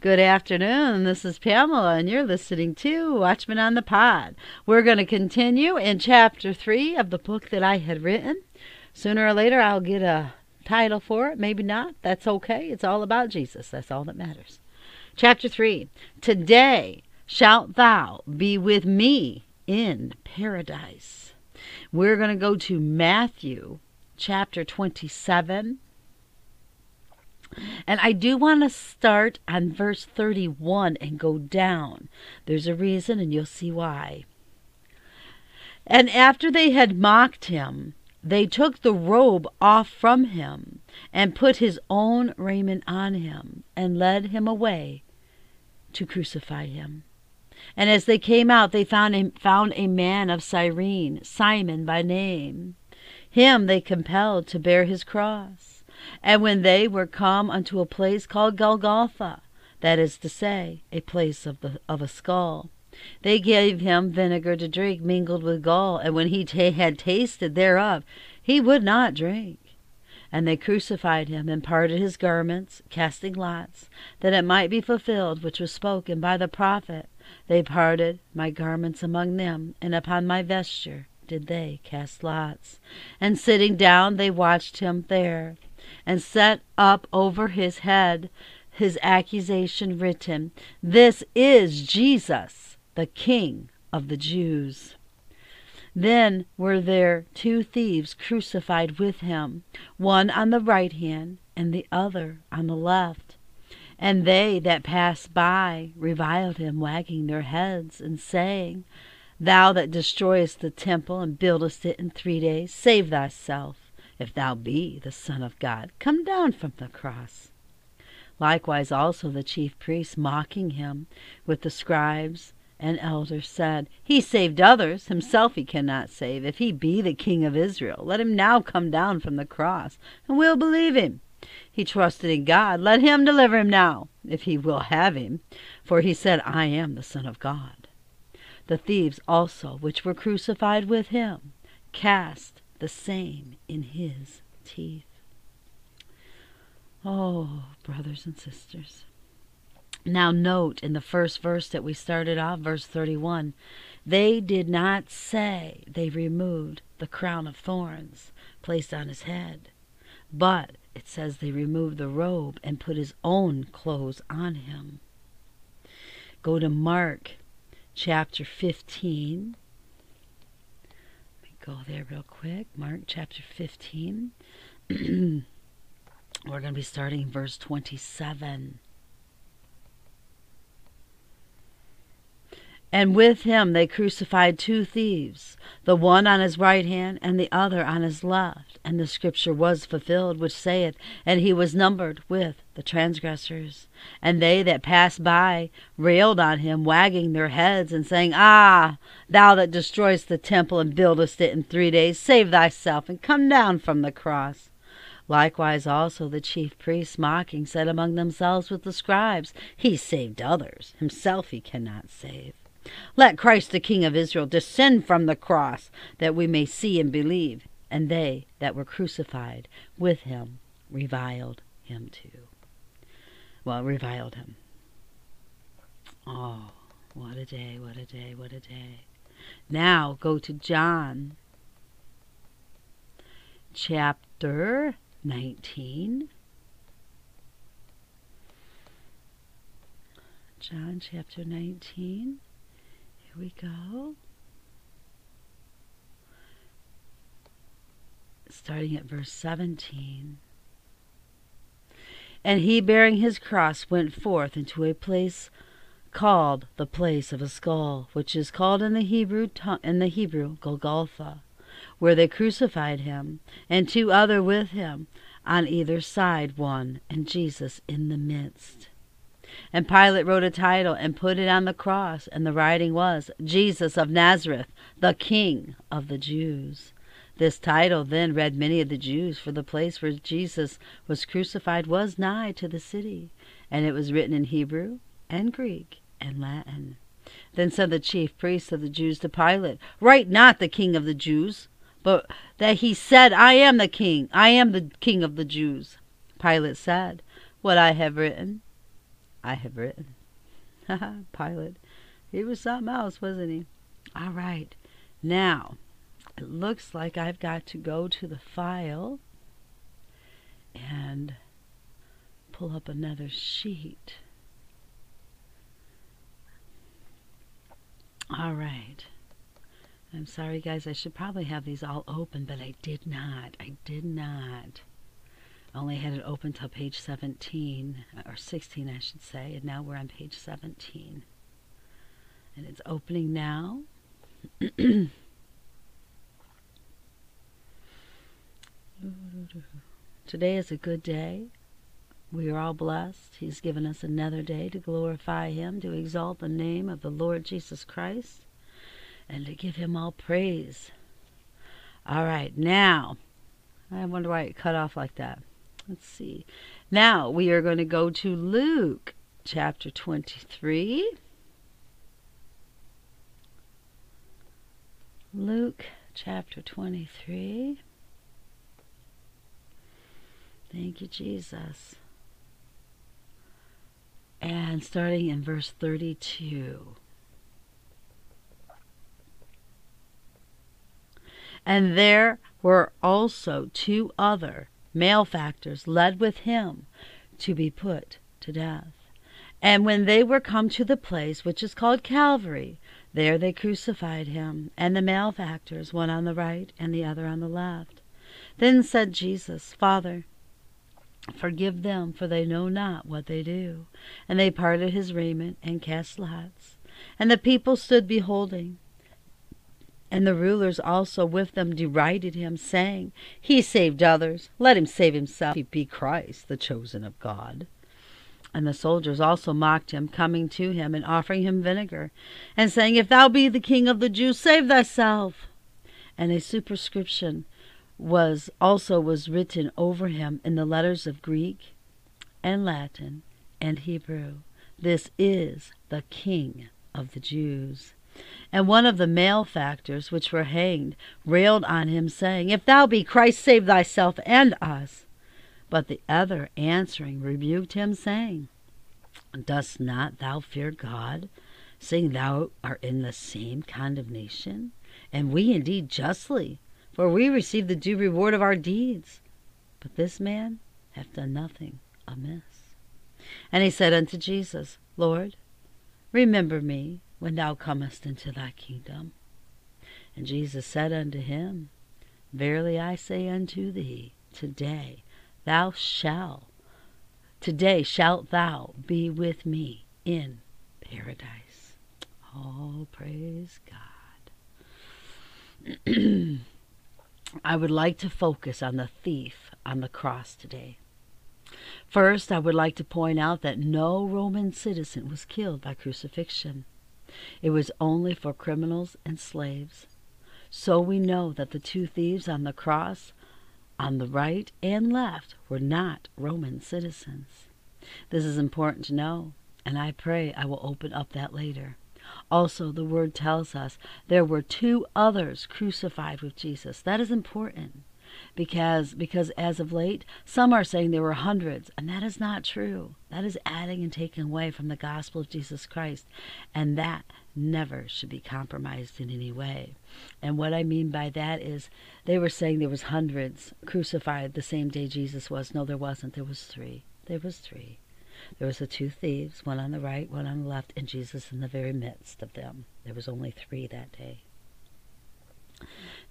Good afternoon. This is Pamela, and you're listening to Watchman on the Pod. We're going to continue in chapter three of the book that I had written. Sooner or later, I'll get a title for it. Maybe not. That's okay. It's all about Jesus. That's all that matters. Chapter three Today shalt thou be with me in paradise. We're going to go to Matthew chapter 27 and I do want to start on verse 31 and go down. There's a reason, and you'll see why. And after they had mocked him, they took the robe off from him, and put his own raiment on him, and led him away to crucify him. And as they came out, they found a, found a man of Cyrene, Simon by name. Him they compelled to bear his cross. And when they were come unto a place called Golgotha, that is to say, a place of, the, of a skull, they gave him vinegar to drink mingled with gall, and when he had tasted thereof, he would not drink. And they crucified him, and parted his garments, casting lots, that it might be fulfilled which was spoken by the prophet. They parted my garments among them, and upon my vesture did they cast lots. And sitting down, they watched him there and set up over his head his accusation written This is Jesus, the King of the Jews. Then were there two thieves crucified with him, one on the right hand and the other on the left. And they that passed by reviled him, wagging their heads, and saying, Thou that destroyest the temple and buildest it in three days, save thyself. If thou be the Son of God, come down from the cross. Likewise also the chief priests, mocking him with the scribes and elders, said, He saved others, himself he cannot save. If he be the King of Israel, let him now come down from the cross, and we'll believe him. He trusted in God, let him deliver him now, if he will have him. For he said, I am the Son of God. The thieves also, which were crucified with him, cast the same in his teeth. Oh, brothers and sisters. Now, note in the first verse that we started off, verse 31, they did not say they removed the crown of thorns placed on his head, but it says they removed the robe and put his own clothes on him. Go to Mark chapter 15 go there real quick. Mark chapter 15. We're going to be starting verse 27. And with him they crucified two thieves, the one on his right hand and the other on his left. And the scripture was fulfilled, which saith, And he was numbered with the transgressors. And they that passed by railed on him, wagging their heads, and saying, Ah, thou that destroyest the temple and buildest it in three days, save thyself, and come down from the cross. Likewise also the chief priests, mocking, said among themselves with the scribes, He saved others, himself he cannot save. Let Christ the King of Israel descend from the cross, that we may see and believe. And they that were crucified with him reviled him too. Well, reviled him. Oh, what a day, what a day, what a day. Now go to John chapter 19. John chapter 19 we go. Starting at verse 17. And he, bearing his cross, went forth into a place called the place of a skull, which is called in the Hebrew tongue, in the Hebrew Golgotha, where they crucified him, and two other with him, on either side one, and Jesus in the midst. And Pilate wrote a title and put it on the cross, and the writing was, Jesus of Nazareth, the King of the Jews. This title then read many of the Jews, for the place where Jesus was crucified was nigh to the city, and it was written in Hebrew and Greek and Latin. Then said the chief priests of the Jews to Pilate, Write not the King of the Jews, but that he said, I am the King, I am the King of the Jews. Pilate said, What I have written, I have written. Pilate. He was something else, wasn't he? All right. Now, it looks like I've got to go to the file and pull up another sheet. All right. I'm sorry, guys. I should probably have these all open, but I did not. I did not. Only had it open till page 17, or 16, I should say, and now we're on page 17. And it's opening now. Today is a good day. We are all blessed. He's given us another day to glorify Him, to exalt the name of the Lord Jesus Christ, and to give Him all praise. All right, now, I wonder why it cut off like that. Let's see. Now we are going to go to Luke chapter 23. Luke chapter 23. Thank you, Jesus. And starting in verse 32. And there were also two other malefactors led with him to be put to death. And when they were come to the place which is called Calvary, there they crucified him, and the malefactors, one on the right and the other on the left. Then said Jesus, Father, forgive them, for they know not what they do. And they parted his raiment and cast lots. And the people stood beholding. And the rulers also with them derided him, saying, He saved others, let him save himself, if he be Christ, the chosen of God. And the soldiers also mocked him, coming to him and offering him vinegar, and saying, If thou be the king of the Jews, save thyself. And a superscription was also was written over him in the letters of Greek and Latin and Hebrew. This is the King of the Jews. And one of the malefactors which were hanged railed on him, saying, If thou be Christ, save thyself and us. But the other answering rebuked him, saying, Dost not thou fear God, seeing thou art in the same condemnation? And we indeed justly, for we receive the due reward of our deeds. But this man hath done nothing amiss. And he said unto Jesus, Lord, remember me when thou comest into thy kingdom. And Jesus said unto him, Verily I say unto thee, today thou shalt, today shalt thou be with me in paradise. Oh, praise God. I would like to focus on the thief on the cross today. First, I would like to point out that no Roman citizen was killed by crucifixion. It was only for criminals and slaves. So we know that the two thieves on the cross, on the right and left, were not Roman citizens. This is important to know, and I pray I will open up that later. Also, the word tells us there were two others crucified with Jesus. That is important because because as of late some are saying there were hundreds and that is not true. That is adding and taking away from the gospel of jesus christ and that never should be compromised in any way. And what i mean by that is they were saying there was hundreds crucified the same day jesus was. No there wasn't. There was three. There was three. There was the two thieves one on the right one on the left and jesus in the very midst of them. There was only three that day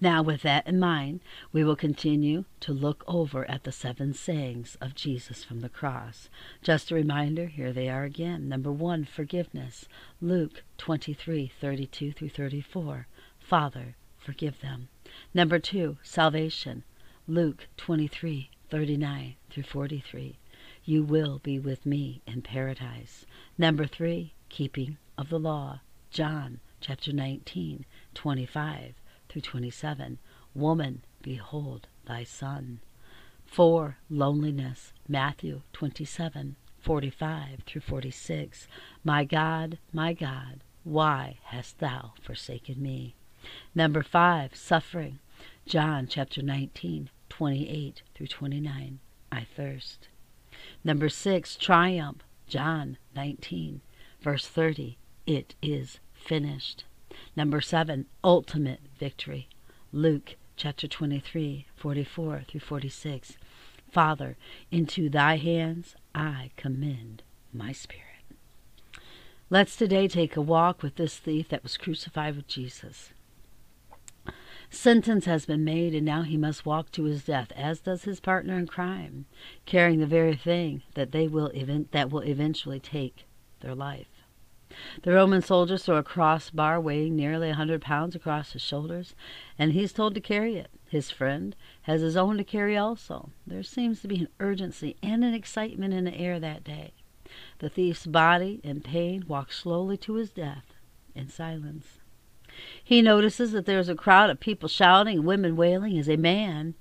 now, with that in mind, we will continue to look over at the seven sayings of Jesus from the cross. Just a reminder, here they are again. Number one, forgiveness. Luke 23 32 through 34. Father, forgive them. Number two, salvation. Luke 23 39 through 43. You will be with me in paradise. Number three, keeping of the law. John chapter 19 25 through 27. Woman, behold thy son. 4. Loneliness. Matthew 27, 45 through 46. My God, my God, why hast thou forsaken me? Number 5. Suffering. John chapter 19, 28 through 29. I thirst. Number 6. Triumph. John 19, verse 30, it is finished. Number seven, ultimate victory. Luke chapter 23, 44 through 46. Father, into thy hands I commend my spirit. Let's today take a walk with this thief that was crucified with Jesus. Sentence has been made, and now he must walk to his death, as does his partner in crime, carrying the very thing that they will event- that will eventually take their life. The Roman soldiers throw a crossbar weighing nearly a hundred pounds across his shoulders, and he's told to carry it. His friend has his own to carry also. There seems to be an urgency and an excitement in the air that day. The thief's body, in pain, walks slowly to his death in silence. He notices that there is a crowd of people shouting and women wailing as a man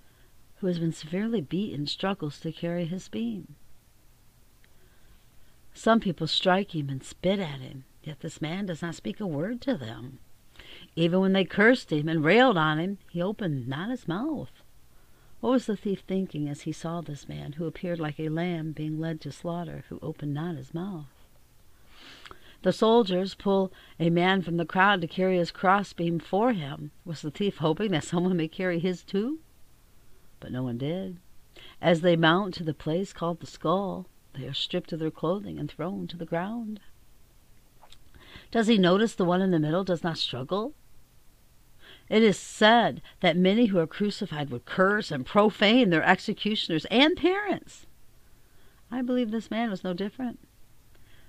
who has been severely beaten struggles to carry his beam. Some people strike him and spit at him, yet this man does not speak a word to them. Even when they cursed him and railed on him, he opened not his mouth. What was the thief thinking as he saw this man, who appeared like a lamb being led to slaughter, who opened not his mouth? The soldiers pull a man from the crowd to carry his crossbeam for him. Was the thief hoping that someone may carry his too? But no one did. As they mount to the place called the skull, they are stripped of their clothing and thrown to the ground. Does he notice the one in the middle does not struggle? It is said that many who are crucified would curse and profane their executioners and parents. I believe this man was no different.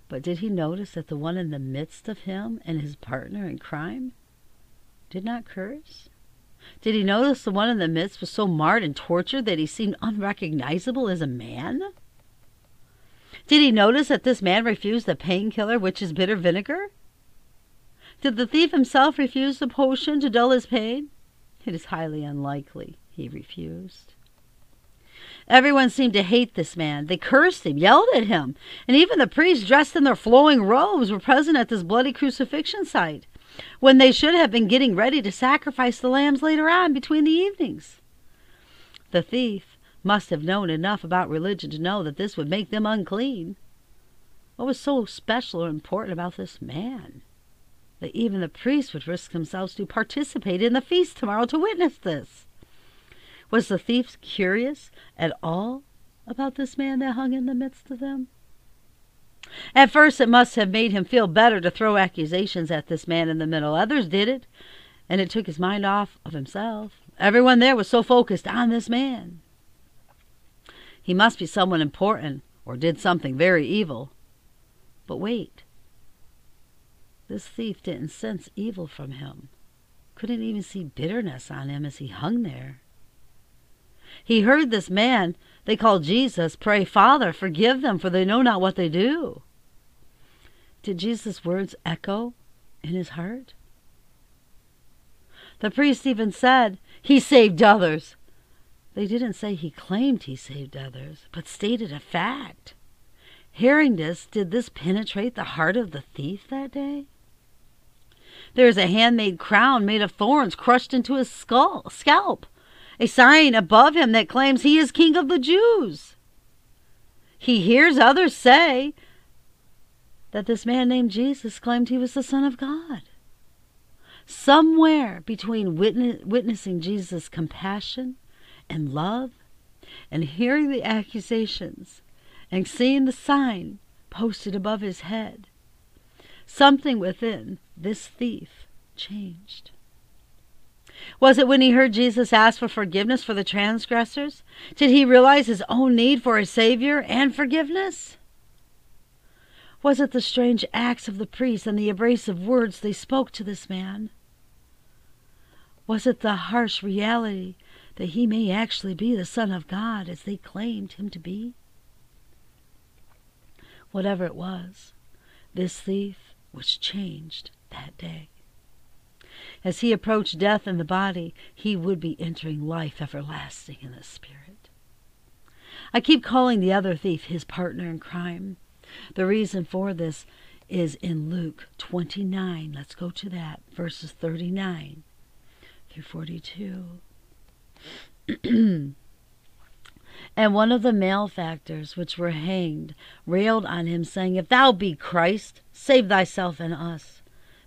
But did he notice that the one in the midst of him and his partner in crime did not curse? Did he notice the one in the midst was so marred and tortured that he seemed unrecognizable as a man? Did he notice that this man refused the painkiller, which is bitter vinegar? Did the thief himself refuse the potion to dull his pain? It is highly unlikely he refused. Everyone seemed to hate this man. They cursed him, yelled at him, and even the priests dressed in their flowing robes were present at this bloody crucifixion site, when they should have been getting ready to sacrifice the lambs later on between the evenings. The thief must have known enough about religion to know that this would make them unclean. What was so special or important about this man? That even the priests would risk themselves to participate in the feast tomorrow to witness this. Was the thief curious at all about this man that hung in the midst of them? At first, it must have made him feel better to throw accusations at this man in the middle. Others did it, and it took his mind off of himself. Everyone there was so focused on this man. He must be someone important or did something very evil. But wait. This thief didn't sense evil from him. Couldn't even see bitterness on him as he hung there. He heard this man they called Jesus pray, Father, forgive them, for they know not what they do. Did Jesus' words echo in his heart? The priest even said, He saved others. They didn't say he claimed he saved others, but stated a fact. Hearing this, did this penetrate the heart of the thief that day? There is a handmade crown made of thorns crushed into his skull, scalp a sign above him that claims he is king of the Jews. He hears others say that this man named Jesus claimed he was the Son of God. Somewhere between witness, witnessing Jesus' compassion and love and hearing the accusations and seeing the sign posted above his head, something within this thief changed. Was it when he heard Jesus ask for forgiveness for the transgressors? Did he realize his own need for a Savior and forgiveness? Was it the strange acts of the priests and the abrasive words they spoke to this man? Was it the harsh reality that he may actually be the Son of God as they claimed him to be? Whatever it was, this thief was changed that day. As he approached death in the body, he would be entering life everlasting in the spirit. I keep calling the other thief his partner in crime. The reason for this is in Luke 29. Let's go to that, verses 39 through 42. And one of the malefactors which were hanged railed on him, saying, If thou be Christ, save thyself and us.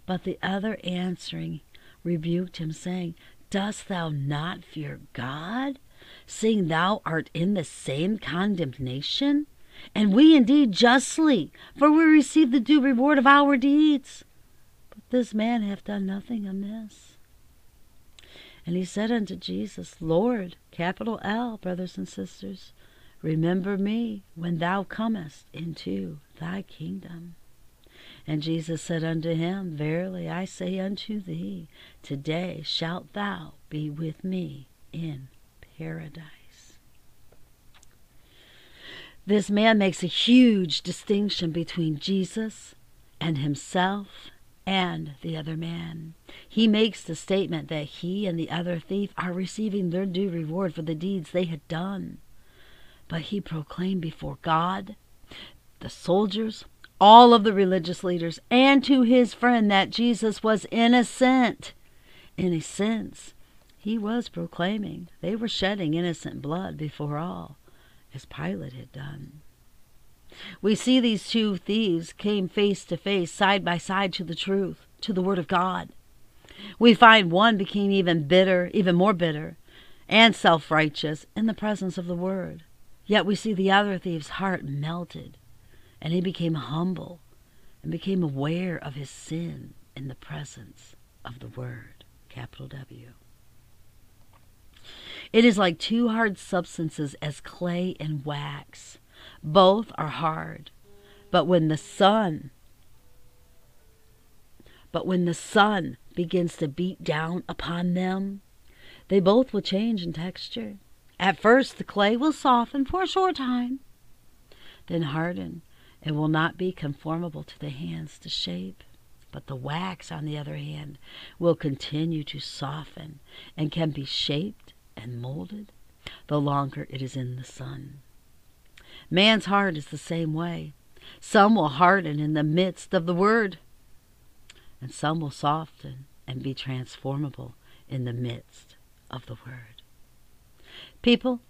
But the other answering rebuked him, saying, Dost thou not fear God, seeing thou art in the same condemnation? And we indeed justly, for we receive the due reward of our deeds. But this man hath done nothing amiss. And he said unto Jesus, Lord, capital L, brothers and sisters, remember me when thou comest into thy kingdom. And Jesus said unto him, Verily I say unto thee, today shalt thou be with me in paradise. This man makes a huge distinction between Jesus and himself and the other man. He makes the statement that he and the other thief are receiving their due reward for the deeds they had done. But he proclaimed before God, the soldiers, all of the religious leaders, and to his friend that Jesus was innocent. In a sense, he was proclaiming they were shedding innocent blood before all, as Pilate had done. We see these two thieves came face to face, side by side to the truth, to the Word of God. We find one became even bitter, even more bitter, and self righteous in the presence of the Word. Yet we see the other thief's heart melted, and he became humble and became aware of his sin in the presence of the Word, capital W. It is like two hard substances as clay and wax. Both are hard. But when the sun but when the sun begins to beat down upon them, they both will change in texture. At first the clay will soften for a short time, then harden and will not be conformable to the hands to shape. But the wax, on the other hand, will continue to soften and can be shaped and molded the longer it is in the sun. Man's heart is the same way. Some will harden in the midst of the word, and some will soften and be transformable in the midst of the word. People,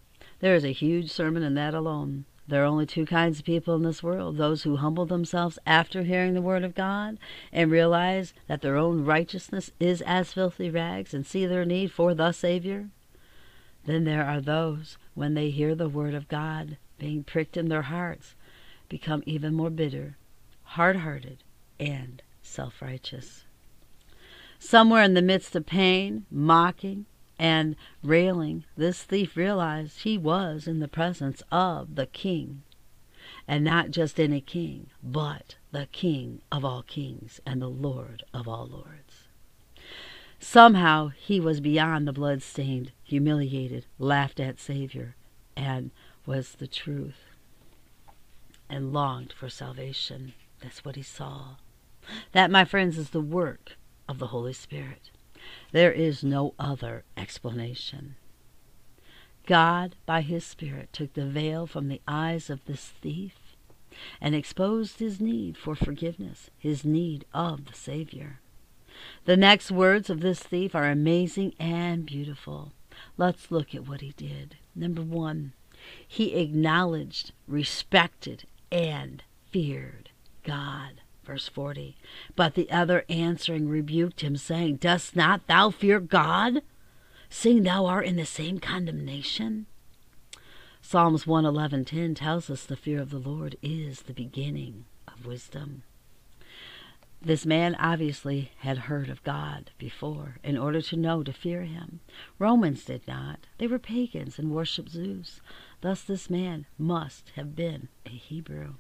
there is a huge sermon in that alone. There are only two kinds of people in this world those who humble themselves after hearing the Word of God and realize that their own righteousness is as filthy rags and see their need for the Savior. Then there are those, when they hear the Word of God, being pricked in their hearts, become even more bitter, hard hearted, and self righteous. Somewhere in the midst of pain, mocking, and railing, this thief realized he was in the presence of the king. And not just any king, but the king of all kings and the lord of all lords. Somehow he was beyond the blood-stained, humiliated, laughed at Savior, and was the truth and longed for salvation. That's what he saw. That, my friends, is the work of the Holy Spirit. There is no other explanation. God, by his Spirit, took the veil from the eyes of this thief and exposed his need for forgiveness, his need of the Savior. The next words of this thief are amazing and beautiful. Let's look at what he did. Number one, he acknowledged, respected, and feared God. Verse 40. But the other answering rebuked him, saying, Dost not thou fear God, seeing thou art in the same condemnation? Psalms 111.10 tells us the fear of the Lord is the beginning of wisdom. This man obviously had heard of God before in order to know to fear him. Romans did not. They were pagans and worshipped Zeus. Thus, this man must have been a Hebrew.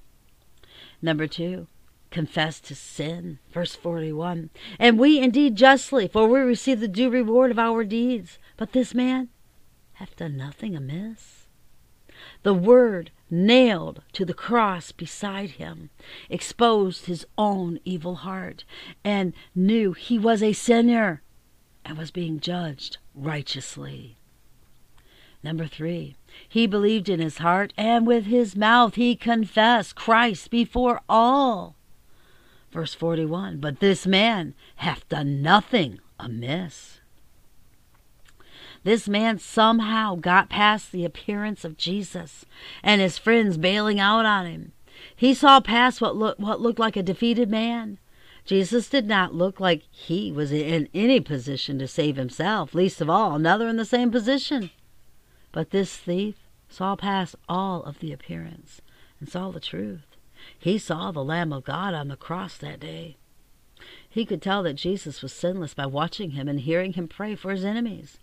Number two, confessed to sin. Verse 41 And we indeed justly, for we receive the due reward of our deeds. But this man hath done nothing amiss. The word nailed to the cross beside him, exposed his own evil heart, and knew he was a sinner and was being judged righteously. Number three, he believed in his heart, and with his mouth he confessed Christ before all. Verse 41 But this man hath done nothing amiss. This man somehow got past the appearance of Jesus and his friends bailing out on him. He saw past what, what looked like a defeated man. Jesus did not look like he was in any position to save himself, least of all another in the same position. But this thief saw past all of the appearance and saw the truth. He saw the Lamb of God on the cross that day. He could tell that Jesus was sinless by watching him and hearing him pray for his enemies.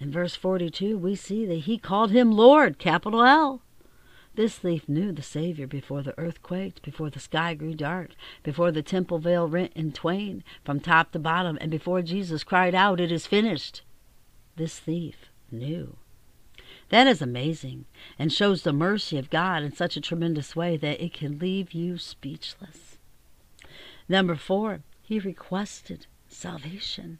In verse 42, we see that he called him Lord, capital L. This thief knew the Savior before the earth quaked, before the sky grew dark, before the temple veil rent in twain from top to bottom, and before Jesus cried out, It is finished. This thief knew. That is amazing and shows the mercy of God in such a tremendous way that it can leave you speechless. Number four, he requested salvation.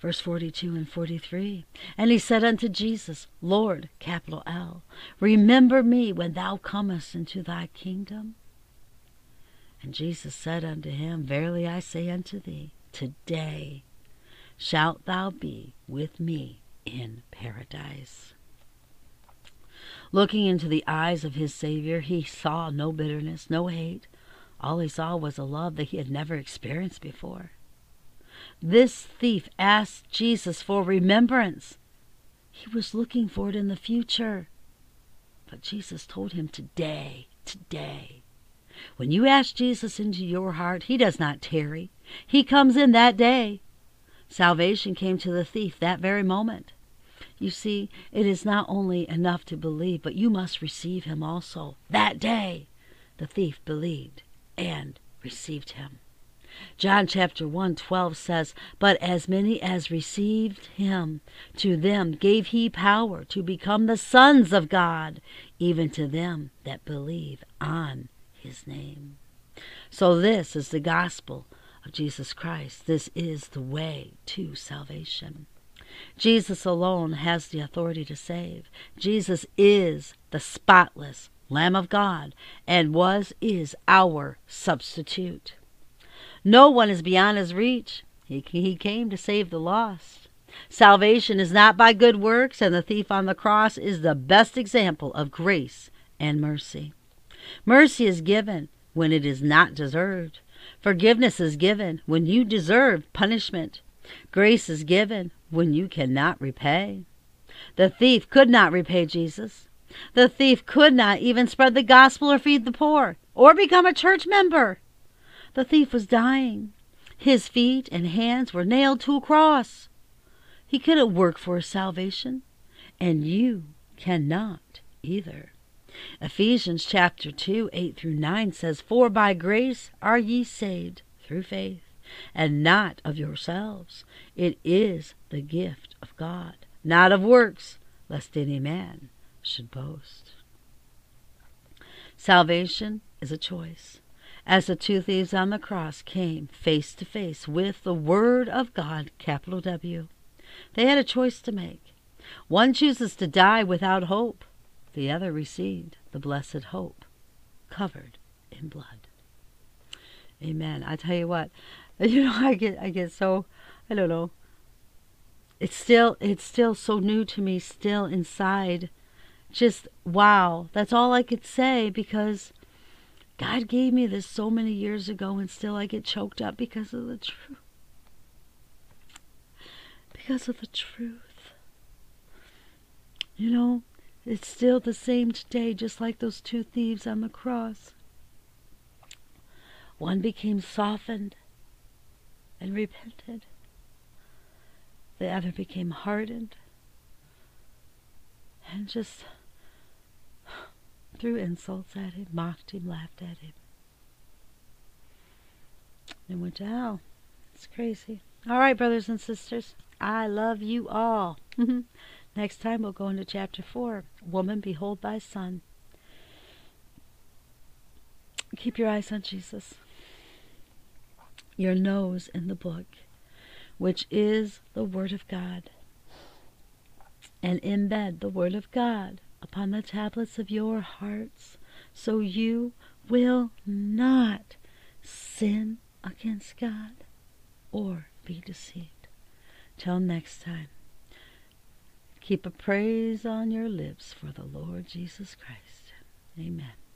Verse 42 and 43. And he said unto Jesus, Lord, capital L, remember me when thou comest into thy kingdom. And Jesus said unto him, Verily I say unto thee, today shalt thou be with me in paradise. Looking into the eyes of his Savior, he saw no bitterness, no hate. All he saw was a love that he had never experienced before. This thief asked Jesus for remembrance. He was looking for it in the future. But Jesus told him today, today. When you ask Jesus into your heart, he does not tarry. He comes in that day. Salvation came to the thief that very moment. You see, it is not only enough to believe, but you must receive him also. That day, the thief believed and received him. John chapter 1 12 says, But as many as received him, to them gave he power to become the sons of God, even to them that believe on his name. So, this is the gospel of Jesus Christ. This is the way to salvation. Jesus alone has the authority to save. Jesus is the spotless Lamb of God and was, is our substitute. No one is beyond his reach. He, he came to save the lost. Salvation is not by good works, and the thief on the cross is the best example of grace and mercy. Mercy is given when it is not deserved. Forgiveness is given when you deserve punishment. Grace is given when you cannot repay. The thief could not repay Jesus. The thief could not even spread the gospel or feed the poor or become a church member. The thief was dying. His feet and hands were nailed to a cross. He couldn't work for his salvation, and you cannot either. Ephesians chapter 2, 8 through 9 says, For by grace are ye saved through faith, and not of yourselves. It is the gift of God, not of works, lest any man should boast. Salvation is a choice as the two thieves on the cross came face to face with the Word of God, capital W. They had a choice to make. One chooses to die without hope, the other received the blessed hope, covered in blood. Amen. I tell you what, you know, I get I get so I don't know. It's still it's still so new to me, still inside. Just wow. That's all I could say because God gave me this so many years ago, and still I get choked up because of the truth. Because of the truth. You know, it's still the same today, just like those two thieves on the cross. One became softened and repented, the other became hardened and just threw insults at him, mocked him, laughed at him, and went to hell. It's crazy. All right, brothers and sisters, I love you all. Mm-hmm. Next time we'll go into chapter 4 Woman, behold thy son. Keep your eyes on Jesus, your nose in the book, which is the Word of God, and embed the Word of God upon the tablets of your hearts, so you will not sin against God or be deceived. Till next time, Keep a praise on your lips for the Lord Jesus Christ. Amen.